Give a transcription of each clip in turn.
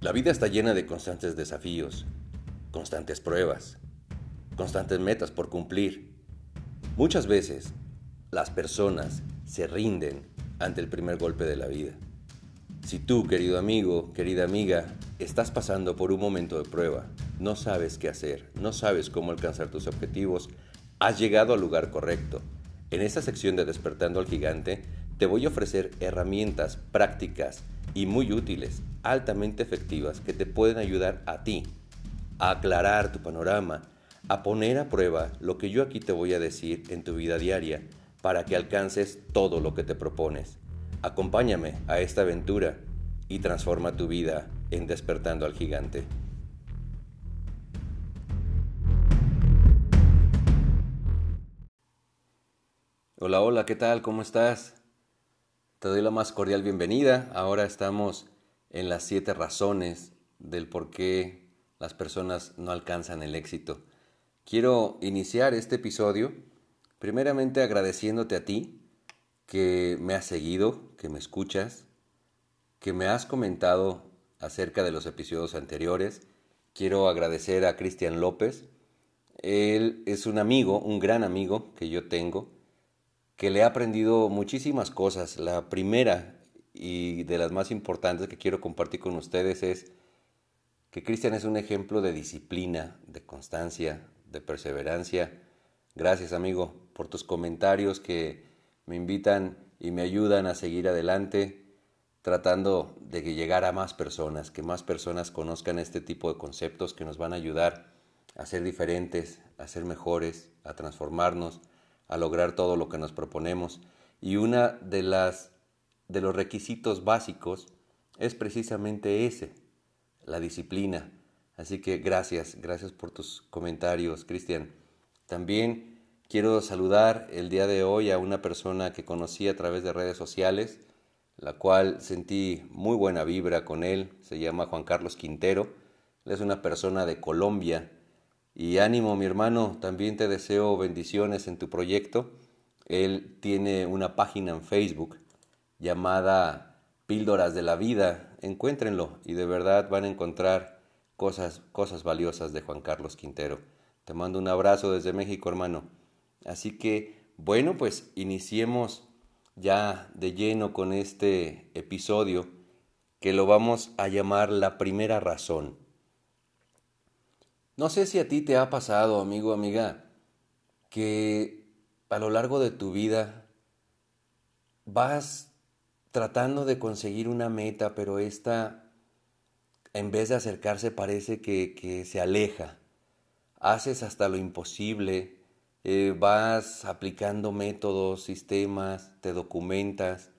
La vida está llena de constantes desafíos, constantes pruebas, constantes metas por cumplir. Muchas veces las personas se rinden ante el primer golpe de la vida. Si tú, querido amigo, querida amiga, estás pasando por un momento de prueba, no sabes qué hacer, no sabes cómo alcanzar tus objetivos, has llegado al lugar correcto. En esta sección de Despertando al Gigante, te voy a ofrecer herramientas prácticas y muy útiles, altamente efectivas, que te pueden ayudar a ti a aclarar tu panorama, a poner a prueba lo que yo aquí te voy a decir en tu vida diaria para que alcances todo lo que te propones. Acompáñame a esta aventura y transforma tu vida en despertando al gigante. Hola, hola, ¿qué tal? ¿Cómo estás? Te doy la más cordial bienvenida. Ahora estamos en las siete razones del por qué las personas no alcanzan el éxito. Quiero iniciar este episodio primeramente agradeciéndote a ti que me has seguido, que me escuchas, que me has comentado acerca de los episodios anteriores. Quiero agradecer a Cristian López. Él es un amigo, un gran amigo que yo tengo que le he aprendido muchísimas cosas. La primera y de las más importantes que quiero compartir con ustedes es que Cristian es un ejemplo de disciplina, de constancia, de perseverancia. Gracias amigo por tus comentarios que me invitan y me ayudan a seguir adelante tratando de que llegar a más personas, que más personas conozcan este tipo de conceptos que nos van a ayudar a ser diferentes, a ser mejores, a transformarnos a lograr todo lo que nos proponemos. Y una de las de los requisitos básicos es precisamente ese, la disciplina. Así que gracias, gracias por tus comentarios, Cristian. También quiero saludar el día de hoy a una persona que conocí a través de redes sociales, la cual sentí muy buena vibra con él. Se llama Juan Carlos Quintero. Él es una persona de Colombia y ánimo, mi hermano, también te deseo bendiciones en tu proyecto. Él tiene una página en Facebook llamada Píldoras de la Vida. Encuéntrenlo y de verdad van a encontrar cosas, cosas valiosas de Juan Carlos Quintero. Te mando un abrazo desde México, hermano. Así que, bueno, pues iniciemos ya de lleno con este episodio que lo vamos a llamar la primera razón. No sé si a ti te ha pasado, amigo, amiga, que a lo largo de tu vida vas tratando de conseguir una meta, pero esta, en vez de acercarse, parece que, se aleja. Haces hasta lo imposible, eh, vas aplicando métodos, sistemas, te documentas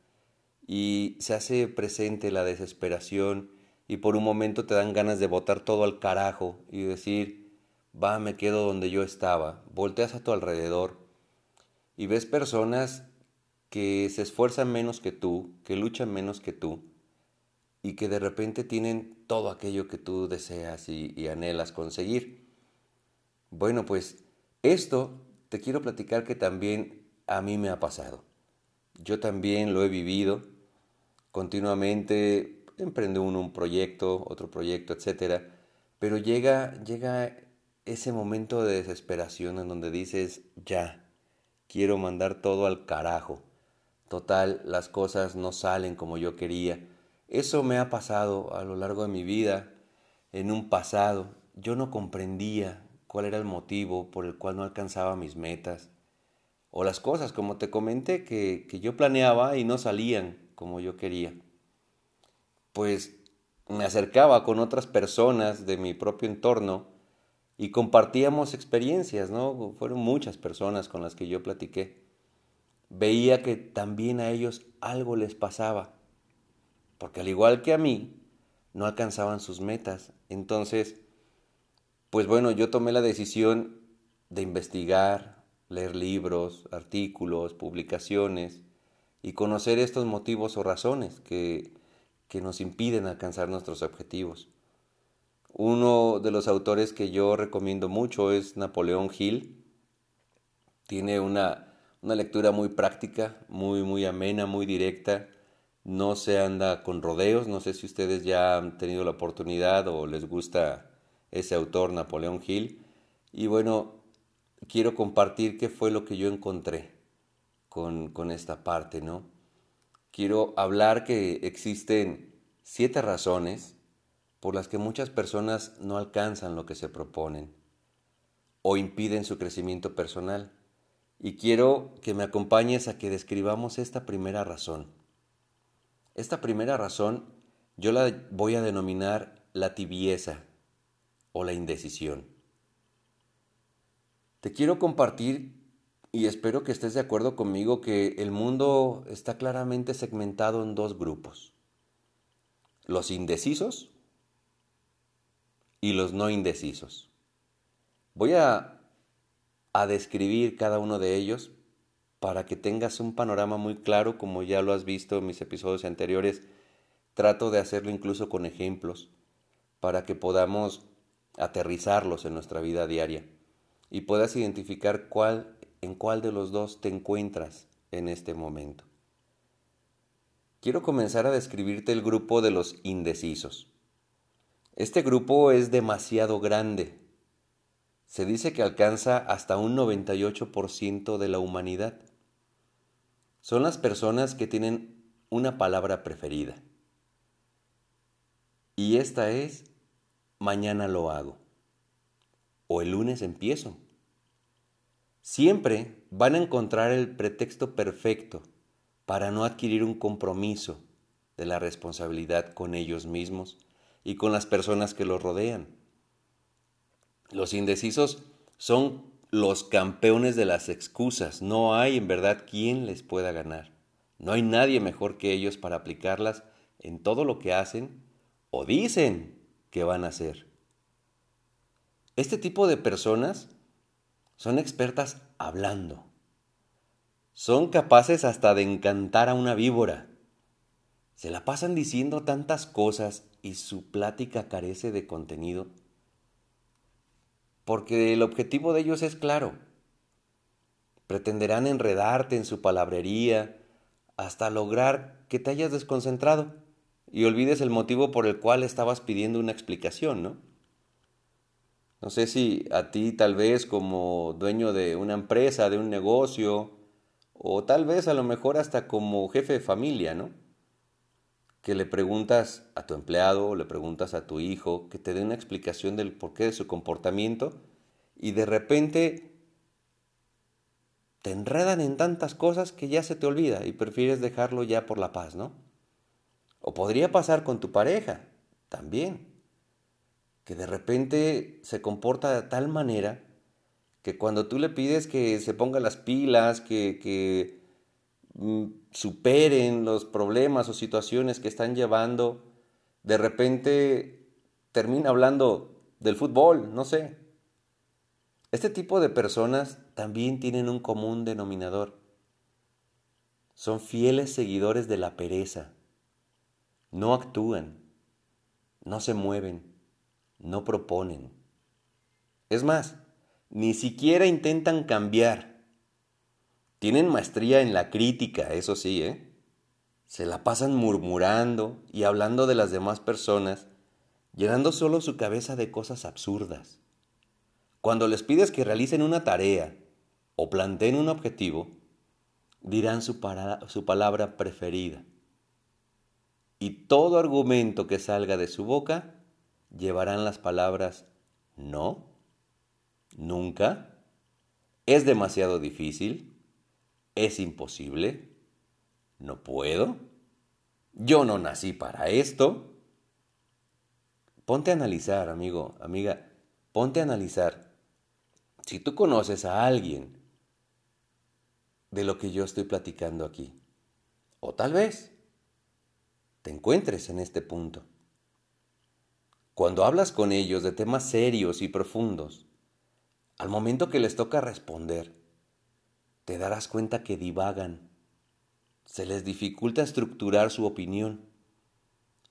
y se hace presente la desesperación y por un momento te dan ganas de botar todo al carajo y decir, va, me quedo donde yo estaba. Volteas a tu alrededor y ves personas que se esfuerzan menos que tú, que luchan menos que tú y que de repente tienen todo aquello que tú deseas y, y anhelas conseguir. Bueno, pues esto te quiero platicar que también a mí me ha pasado. Yo también lo he vivido continuamente emprende uno un proyecto, otro proyecto, etcétera, pero llega, llega ese momento de desesperación en donde dices, ya, quiero mandar todo al carajo. Total, las cosas no salen como yo quería. Eso me ha pasado a lo largo de mi vida. En un pasado, yo no comprendía cuál era el motivo por el cual no alcanzaba mis metas. O las cosas, como te comenté, que, que yo planeaba y no salían como yo quería pues me acercaba con otras personas de mi propio entorno y compartíamos experiencias, ¿no? Fueron muchas personas con las que yo platiqué. Veía que también a ellos algo les pasaba, porque al igual que a mí, no alcanzaban sus metas. Entonces, pues bueno, yo tomé la decisión de investigar, leer libros, artículos, publicaciones y conocer estos motivos o razones que que nos impiden alcanzar nuestros objetivos. Uno de los autores que yo recomiendo mucho es Napoleón Hill. Tiene una, lectura muy práctica, muy, muy amena, muy directa, no se anda con rodeos. No sé si ustedes ya han tenido la oportunidad o les gusta ese autor, Napoleón Hill. Y bueno, quiero compartir qué fue lo que yo encontré con, con esta parte, ¿no? Quiero hablar que existen siete razones por las que muchas personas no alcanzan lo que se proponen o impiden su crecimiento personal. Y quiero que me acompañes a que describamos esta primera razón. Esta primera razón yo la voy a denominar la tibieza o la indecisión. Te quiero compartir y espero que estés de acuerdo conmigo que el mundo está claramente segmentado en dos grupos. Los indecisos y los no indecisos. Voy a, a describir cada uno de ellos para que tengas un panorama muy claro, como ya lo has visto en mis episodios anteriores. Trato de hacerlo incluso con ejemplos para que podamos aterrizarlos en nuestra vida diaria y puedas identificar cuál, en cuál de los dos te encuentras en este momento. Quiero comenzar a describirte el grupo de los indecisos. Este grupo es demasiado grande. Se dice que alcanza hasta un 98% de la humanidad. Son las personas que tienen una palabra preferida. Y esta es, mañana lo hago o el lunes empiezo. Siempre van a encontrar el pretexto perfecto para no adquirir un compromiso de la responsabilidad con ellos mismos y con las personas que los rodean. Los indecisos son los campeones de las excusas. No hay en verdad quien les pueda ganar. No hay nadie mejor que ellos para aplicarlas en todo lo que hacen o dicen que van a hacer. Este tipo de personas son expertas hablando. Son capaces hasta de encantar a una víbora. Se la pasan diciendo tantas cosas y su plática carece de contenido. Porque el objetivo de ellos es claro. Pretenderán enredarte en su palabrería hasta lograr que te hayas desconcentrado y olvides el motivo por el cual estabas pidiendo una explicación, ¿no? No sé si a ti tal vez como dueño de una empresa, de un negocio, o tal vez a lo mejor hasta como jefe de familia, ¿no? Que le preguntas a tu empleado, le preguntas a tu hijo, que te dé una explicación del porqué de su comportamiento y de repente te enredan en tantas cosas que ya se te olvida y prefieres dejarlo ya por la paz, ¿no? O podría pasar con tu pareja también que de repente se comporta de tal manera que cuando tú le pides que se ponga las pilas, que, que mm, superen los problemas o situaciones que están llevando, de repente termina hablando del fútbol, no sé. Este tipo de personas también tienen un común denominador. Son fieles seguidores de la pereza. No actúan, no se mueven no proponen. Es más, ni siquiera intentan cambiar. Tienen maestría en la crítica, eso sí, ¿eh? Se la pasan murmurando y hablando de las demás personas, llenando solo su cabeza de cosas absurdas. Cuando les pides que realicen una tarea o planteen un objetivo, dirán su, su palabra preferida. Y todo argumento que salga de su boca llevarán las palabras no, nunca, es demasiado difícil, es imposible, no puedo, yo no nací para esto. Ponte a analizar, amigo, amiga, ponte a analizar. Si tú conoces a alguien de lo que yo estoy platicando aquí, o tal vez te encuentres en este punto. Cuando hablas con ellos de temas serios y profundos, al momento que les toca responder, te darás cuenta que divagan. Se les dificulta estructurar su opinión.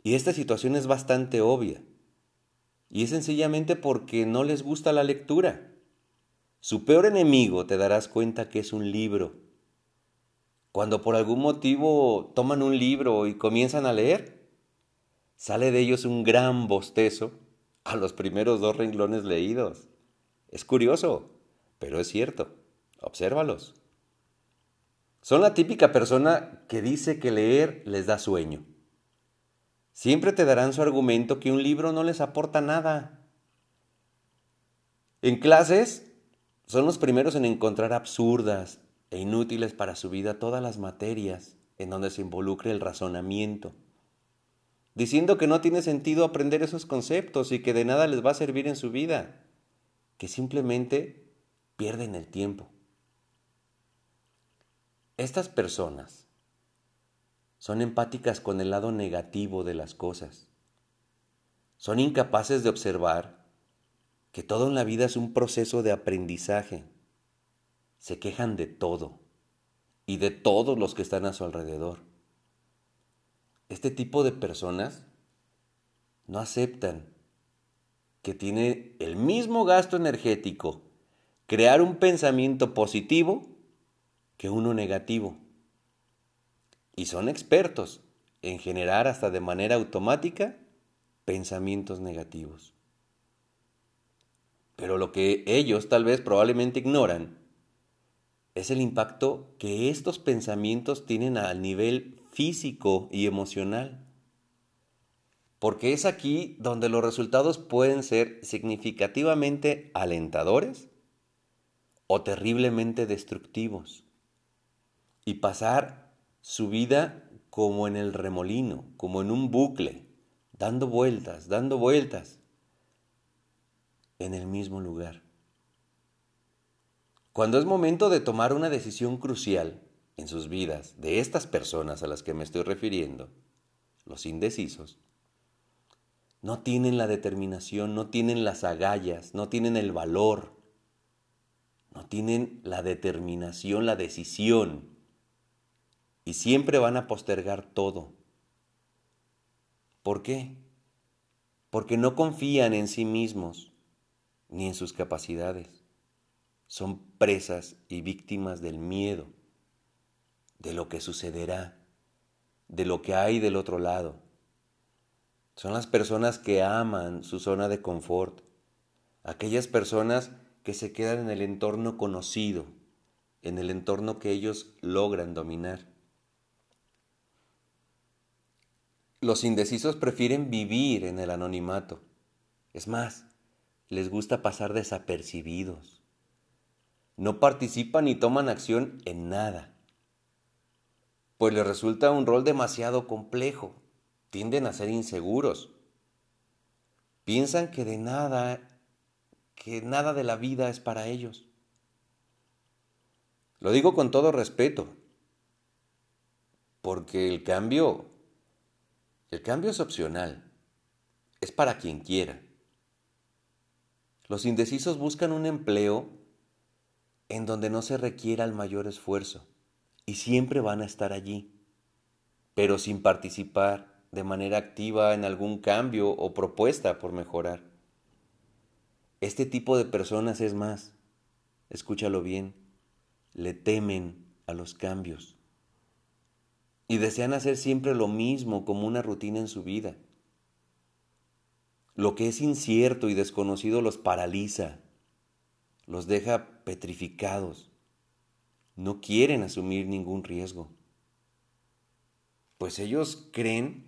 Y esta situación es bastante obvia. Y es sencillamente porque no les gusta la lectura. Su peor enemigo te darás cuenta que es un libro. cuando por algún motivo toman un libro y comienzan a leer, sale de ellos un gran bostezo a los primeros dos renglones leídos. Es curioso, pero es cierto. Obsérvalos. Son la típica persona que dice que leer les da sueño. Siempre te darán su argumento que un libro no les aporta nada. En clases son los primeros en encontrar absurdas e inútiles para su vida todas las materias en donde se involucre el razonamiento, diciendo que no tiene sentido aprender esos conceptos y que de nada les va a servir en su vida, que simplemente pierden el tiempo. Estas personas son empáticas con el lado negativo de las cosas. Son incapaces de observar que todo en la vida es un proceso de aprendizaje. Se quejan de todo y de todos los que están a su alrededor. Este tipo de personas no aceptan que tiene el mismo gasto energético crear un pensamiento positivo que uno negativo. Y son expertos en generar hasta de manera automática pensamientos negativos. Pero lo que ellos tal vez probablemente ignoran es el impacto que estos pensamientos tienen al nivel físico y emocional. Porque es aquí donde los resultados pueden ser significativamente alentadores o terriblemente destructivos y pasar su vida como en el remolino, como en un bucle, dando vueltas, dando vueltas en el mismo lugar. Cuando es momento de tomar una decisión crucial en sus vidas, de estas personas a las que me estoy refiriendo, los indecisos, no tienen la determinación, no tienen las agallas, no tienen el valor, no tienen la determinación, la decisión y siempre van a postergar todo. ¿Por qué? Porque no confían en sí mismos ni en sus capacidades. Son presas y víctimas del miedo, de lo que sucederá, de lo que hay del otro lado. Son las personas que aman su zona de confort, aquellas personas que se quedan en el entorno conocido, en el entorno que ellos logran dominar. Los indecisos prefieren vivir en el anonimato. Es más, les gusta pasar desapercibidos. No participan ni toman acción en nada, pues les resulta un rol demasiado complejo. Tienden a ser inseguros. Piensan que de nada, que nada de la vida es para ellos. Lo digo con todo respeto, porque el cambio el cambio es opcional. Es para quien quiera. Los indecisos buscan un empleo en donde no se requiera el mayor esfuerzo y siempre van a estar allí, pero sin participar de manera activa en algún cambio o propuesta por mejorar. Este tipo de personas es más, escúchalo bien, le temen a los cambios y desean hacer siempre lo mismo como una rutina en su vida. Lo que es incierto y desconocido los paraliza, los deja petrificados. No quieren asumir ningún riesgo, pues ellos creen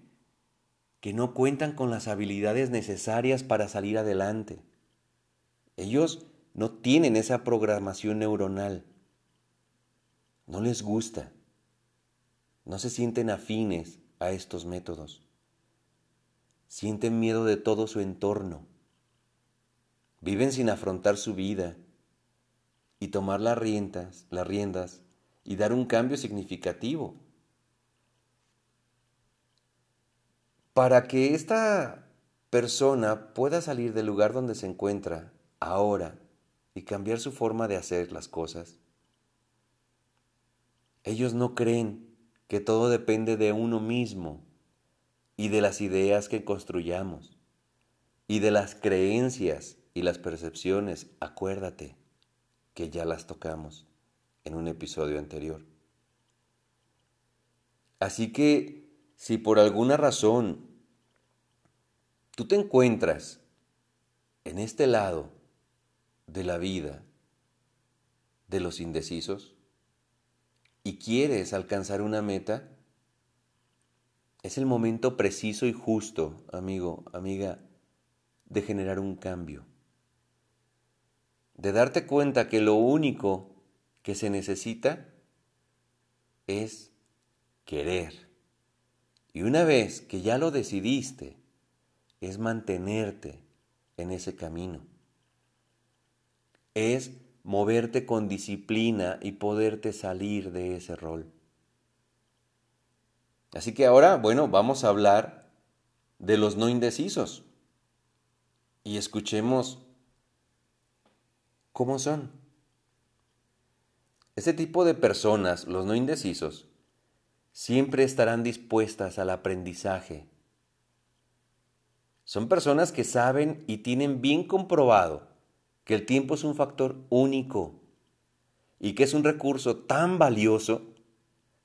que no cuentan con las habilidades necesarias para salir adelante. Ellos no tienen esa programación neuronal. No les gusta no se sienten afines a estos métodos. Sienten miedo de todo su entorno. Viven sin afrontar su vida y tomar las riendas, las riendas y dar un cambio significativo. Para que esta persona pueda salir del lugar donde se encuentra ahora y cambiar su forma de hacer las cosas, ellos no creen que todo depende de uno mismo y de las ideas que construyamos y de las creencias y las percepciones. Acuérdate que ya las tocamos en un episodio anterior. Así que si por alguna razón tú te encuentras en este lado de la vida de los indecisos y quieres alcanzar una meta, es el momento preciso y justo, amigo, amiga, de generar un cambio. De darte cuenta que lo único que se necesita es querer. Y una vez que ya lo decidiste, es mantenerte en ese camino. Es moverte con disciplina y poderte salir de ese rol. Así que ahora, bueno, vamos a hablar de los no indecisos. Y escuchemos cómo son. Este tipo de personas, los no indecisos, siempre estarán dispuestas al aprendizaje. Son personas que saben y tienen bien comprobado que el tiempo es un factor único y que es un recurso tan valioso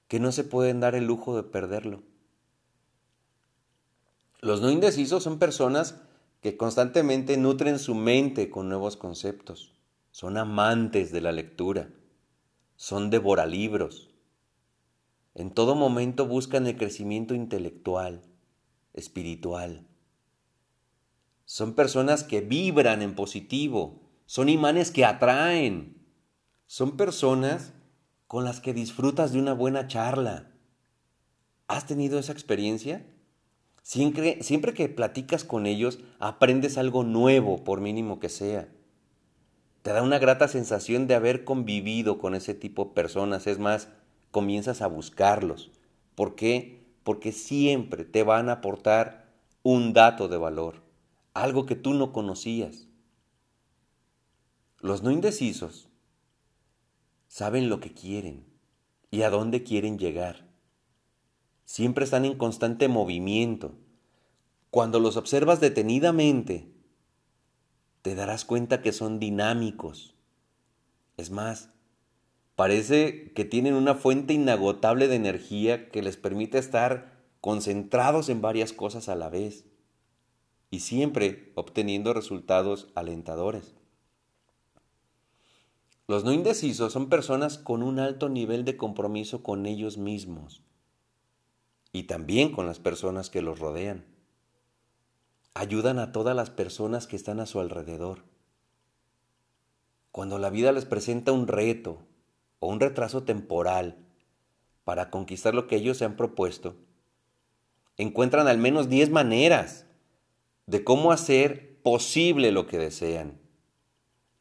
que no se pueden dar el lujo de perderlo. Los no indecisos son personas que constantemente nutren su mente con nuevos conceptos, son amantes de la lectura, son devoralibros. En todo momento buscan el crecimiento intelectual, espiritual. Son personas que vibran en positivo, son imanes que atraen, son personas con las que disfrutas de una buena charla. ¿Has tenido esa experiencia? Siempre, siempre que platicas con ellos, aprendes algo nuevo, por mínimo que sea. Te da una grata sensación de haber convivido con ese tipo de personas. Es más, comienzas a buscarlos. ¿Por qué? Porque siempre te van a aportar un dato de valor, algo que tú no conocías. Los no indecisos saben lo que quieren y a dónde quieren llegar. Siempre están en constante movimiento. Cuando los observas detenidamente, te darás cuenta que son dinámicos. Es más, parece que tienen una fuente inagotable de energía que les permite estar concentrados en varias cosas a la vez y siempre obteniendo resultados alentadores. Los no indecisos son personas con un alto nivel de compromiso con ellos mismos y también con las personas que los rodean. Ayudan a todas las personas que están a su alrededor. Cuando la vida les presenta un reto o un retraso temporal para conquistar lo que ellos se han propuesto, encuentran al menos 10 maneras de cómo hacer posible lo que desean,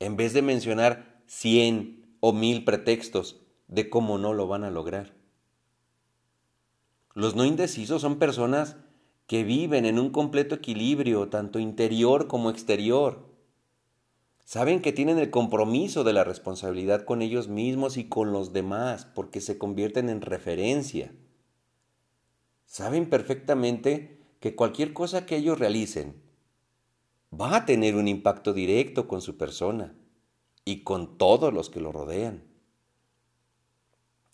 en vez de mencionar cien o mil pretextos de cómo no lo van a lograr. Los no indecisos son personas que viven en un completo equilibrio, tanto interior como exterior. Saben que tienen el compromiso de la responsabilidad con ellos mismos y con los demás, porque se convierten en referencia. Saben perfectamente que cualquier cosa que ellos realicen va a tener un impacto directo con su persona y con todos los que lo rodean.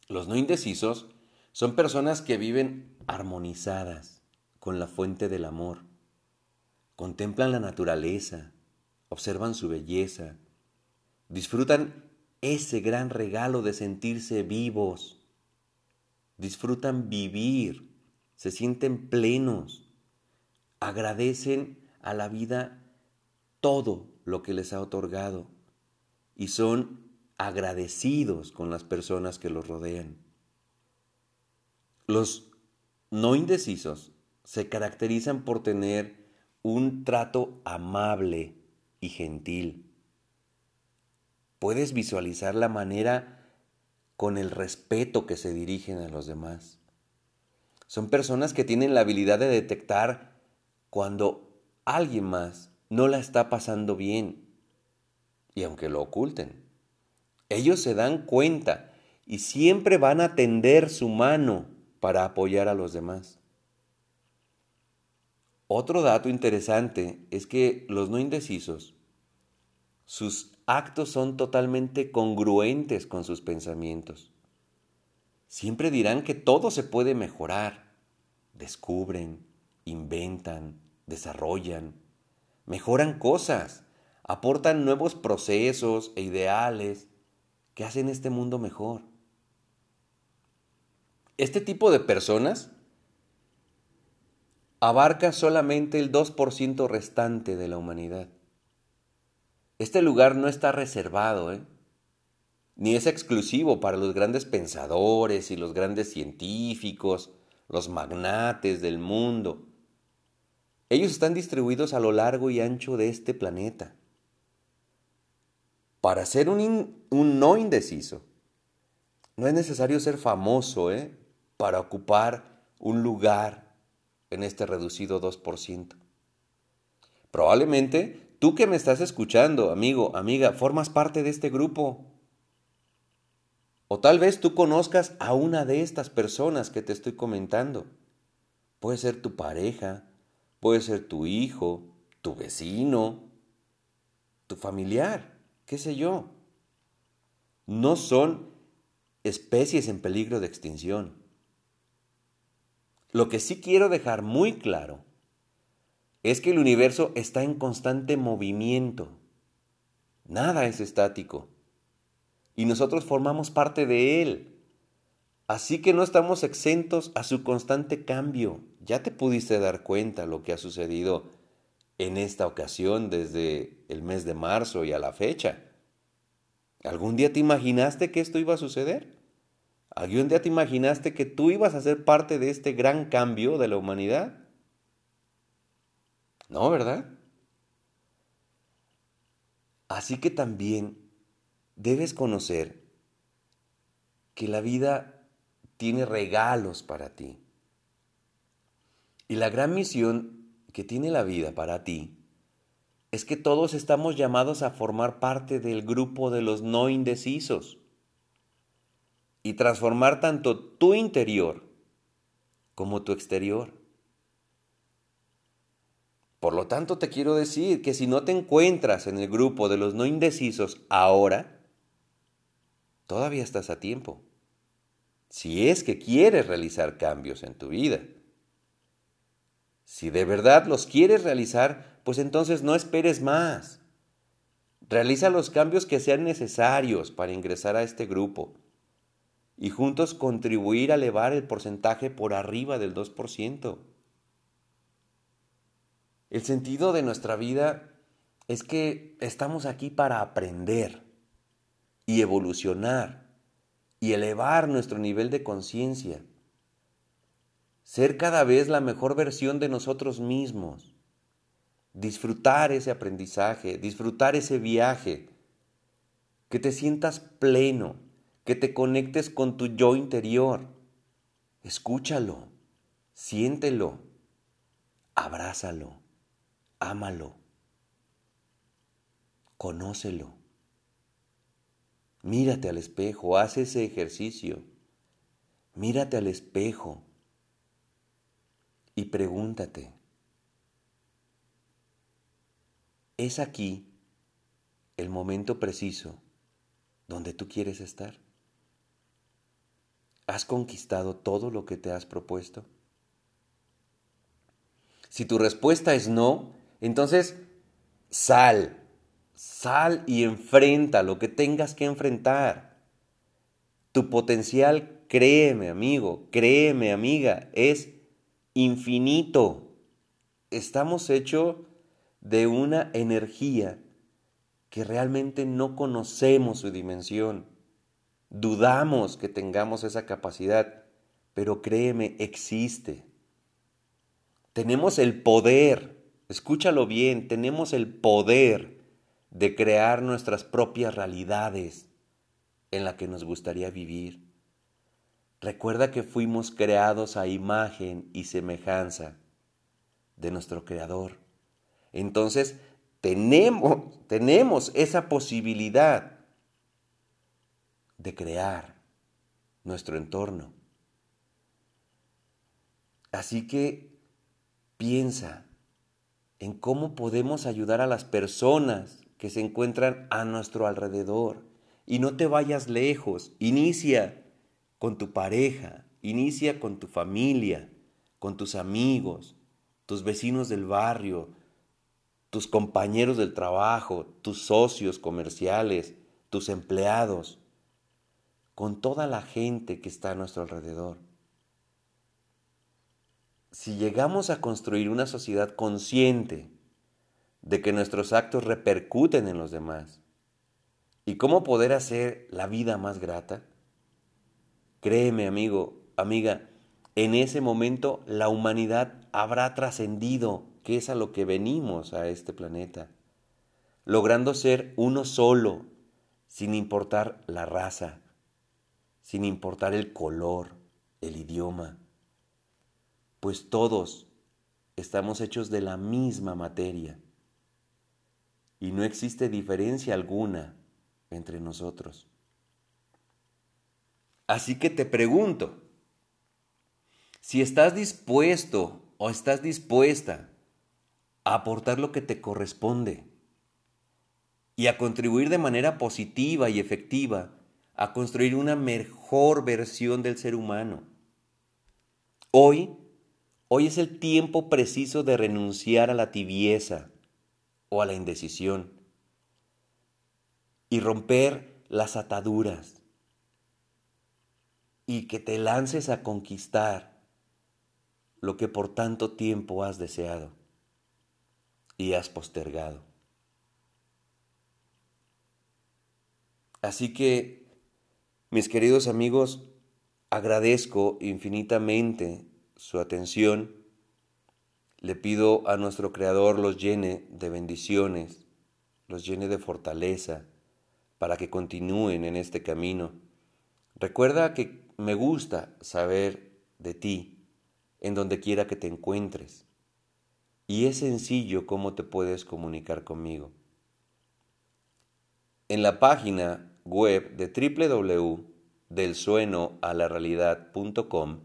Los no indecisos son personas que viven armonizadas con la fuente del amor. Contemplan la naturaleza, observan su belleza, disfrutan ese gran regalo de sentirse vivos, disfrutan vivir, se sienten plenos, agradecen a la vida todo lo que les ha otorgado y son agradecidos con las personas que los rodean. Los no indecisos se caracterizan por tener un trato amable y gentil. Puedes visualizar la manera con el respeto que se dirigen a los demás. Son personas que tienen la habilidad de detectar cuando alguien más no la está pasando bien y aunque lo oculten. Ellos se dan cuenta y siempre van a tender su mano para apoyar a los demás. Otro dato interesante es que los no indecisos, sus actos son totalmente congruentes con sus pensamientos. siempre dirán que todo se puede mejorar. Descubren, inventan, desarrollan, mejoran cosas, aportan nuevos procesos e ideales que hacen este mundo mejor. Este tipo de personas abarca solamente el 2% restante de la humanidad. Este lugar no está reservado, ¿eh? ni es exclusivo para los grandes pensadores y los grandes científicos, los magnates del mundo. Ellos están distribuidos a lo largo y ancho de este planeta. Para ser un, un no indeciso, no es necesario ser famoso ¿eh? para ocupar un lugar en este reducido 2%. Probablemente tú que me estás escuchando, amigo, amiga, formas parte de este grupo. O tal vez tú conozcas a una de estas personas que te estoy comentando. Puede ser tu pareja, puede ser tu hijo, tu vecino, tu familiar, qué sé yo. No son especies en peligro de extinción. Lo que sí quiero dejar muy claro es que el universo está en constante movimiento. Nada es estático. Y nosotros formamos parte de él. Así que no estamos exentos a su constante cambio. Ya te pudiste dar cuenta lo que ha sucedido en esta ocasión desde el mes de marzo y a la fecha. ¿Algún día te imaginaste que esto iba a suceder? ¿Algún día te imaginaste que tú ibas a ser parte de este gran cambio de la humanidad? No, ¿verdad? Así que también debes conocer que la vida tiene regalos para ti. Y la gran misión que tiene la vida para ti es que todos estamos llamados a formar parte del grupo de los no indecisos y transformar tanto tu interior como tu exterior. Por lo tanto, te quiero decir que si no te encuentras en el grupo de los no indecisos ahora, todavía estás a tiempo. Si es que quieres realizar cambios en tu vida. Si de verdad los quieres realizar, pues entonces no esperes más. Realiza los cambios que sean necesarios para ingresar a este grupo y juntos contribuir a elevar el porcentaje por arriba del 2%. El sentido de nuestra vida es que estamos aquí para aprender y evolucionar y elevar nuestro nivel de conciencia, ser cada vez la mejor versión de nosotros mismos, disfrutar ese aprendizaje, disfrutar ese viaje, que te sientas pleno, que te conectes con tu yo interior. Escúchalo, siéntelo, abrázalo, ámalo, conócelo. Mírate al espejo, haz ese ejercicio. Mírate al espejo y pregúntate, ¿es aquí el momento preciso donde tú quieres estar? ¿Has conquistado todo lo que te has propuesto? Si tu respuesta es no, entonces sal, sal y enfrenta lo que tengas que enfrentar. Tu potencial, créeme amigo, créeme amiga, es infinito. Estamos hechos de una energía que realmente no conocemos su dimensión. Dudamos que tengamos esa capacidad, pero créeme, existe. Tenemos el poder, escúchalo bien, tenemos el poder de crear nuestras propias realidades en la que nos gustaría vivir. Recuerda que fuimos creados a imagen y semejanza de nuestro Creador. Entonces, tenemos, tenemos esa posibilidad de crear nuestro entorno. Así que piensa en cómo podemos ayudar a las personas que se encuentran a nuestro alrededor. Y no te vayas lejos, inicia con tu pareja, inicia con tu familia, con tus amigos, tus vecinos del barrio, tus compañeros del trabajo, tus socios comerciales, tus empleados, con toda la gente que está a nuestro alrededor. Si llegamos a construir una sociedad consciente de que nuestros actos repercuten en los demás y cómo poder hacer la vida más grata, créeme amigo, amiga, en ese momento la humanidad habrá trascendido, que es a lo que venimos a este planeta, logrando ser uno solo, sin importar la raza, sin importar el color, el idioma, pues todos estamos hechos de la misma materia y no existe diferencia alguna entre nosotros. Así que te pregunto, si estás dispuesto o estás dispuesta a aportar lo que te corresponde y a contribuir de manera positiva y efectiva a construir una mejor versión del ser humano. Hoy, hoy es el tiempo preciso de renunciar a la tibieza o a la indecisión y romper las ataduras y que te lances a conquistar lo que por tanto tiempo has deseado y has postergado. Así que, mis queridos amigos, agradezco infinitamente su atención. Le pido a nuestro Creador los llene de bendiciones, los llene de fortaleza, para que continúen en este camino. Recuerda que me gusta saber de ti en donde quiera que te encuentres. Y es sencillo cómo te puedes comunicar conmigo. En la página web de www.delsuenoalarealidad.com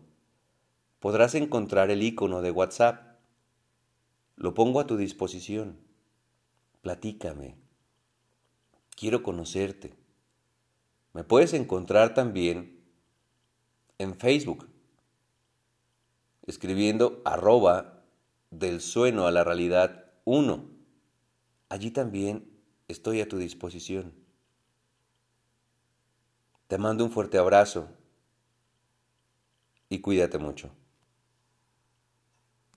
podrás encontrar el icono de WhatsApp. Lo pongo a tu disposición. Platícame. Quiero conocerte. Me puedes encontrar también en Facebook escribiendo arroba del sueno a la realidad 1. Allí también estoy a tu disposición. Te mando un fuerte abrazo y cuídate mucho.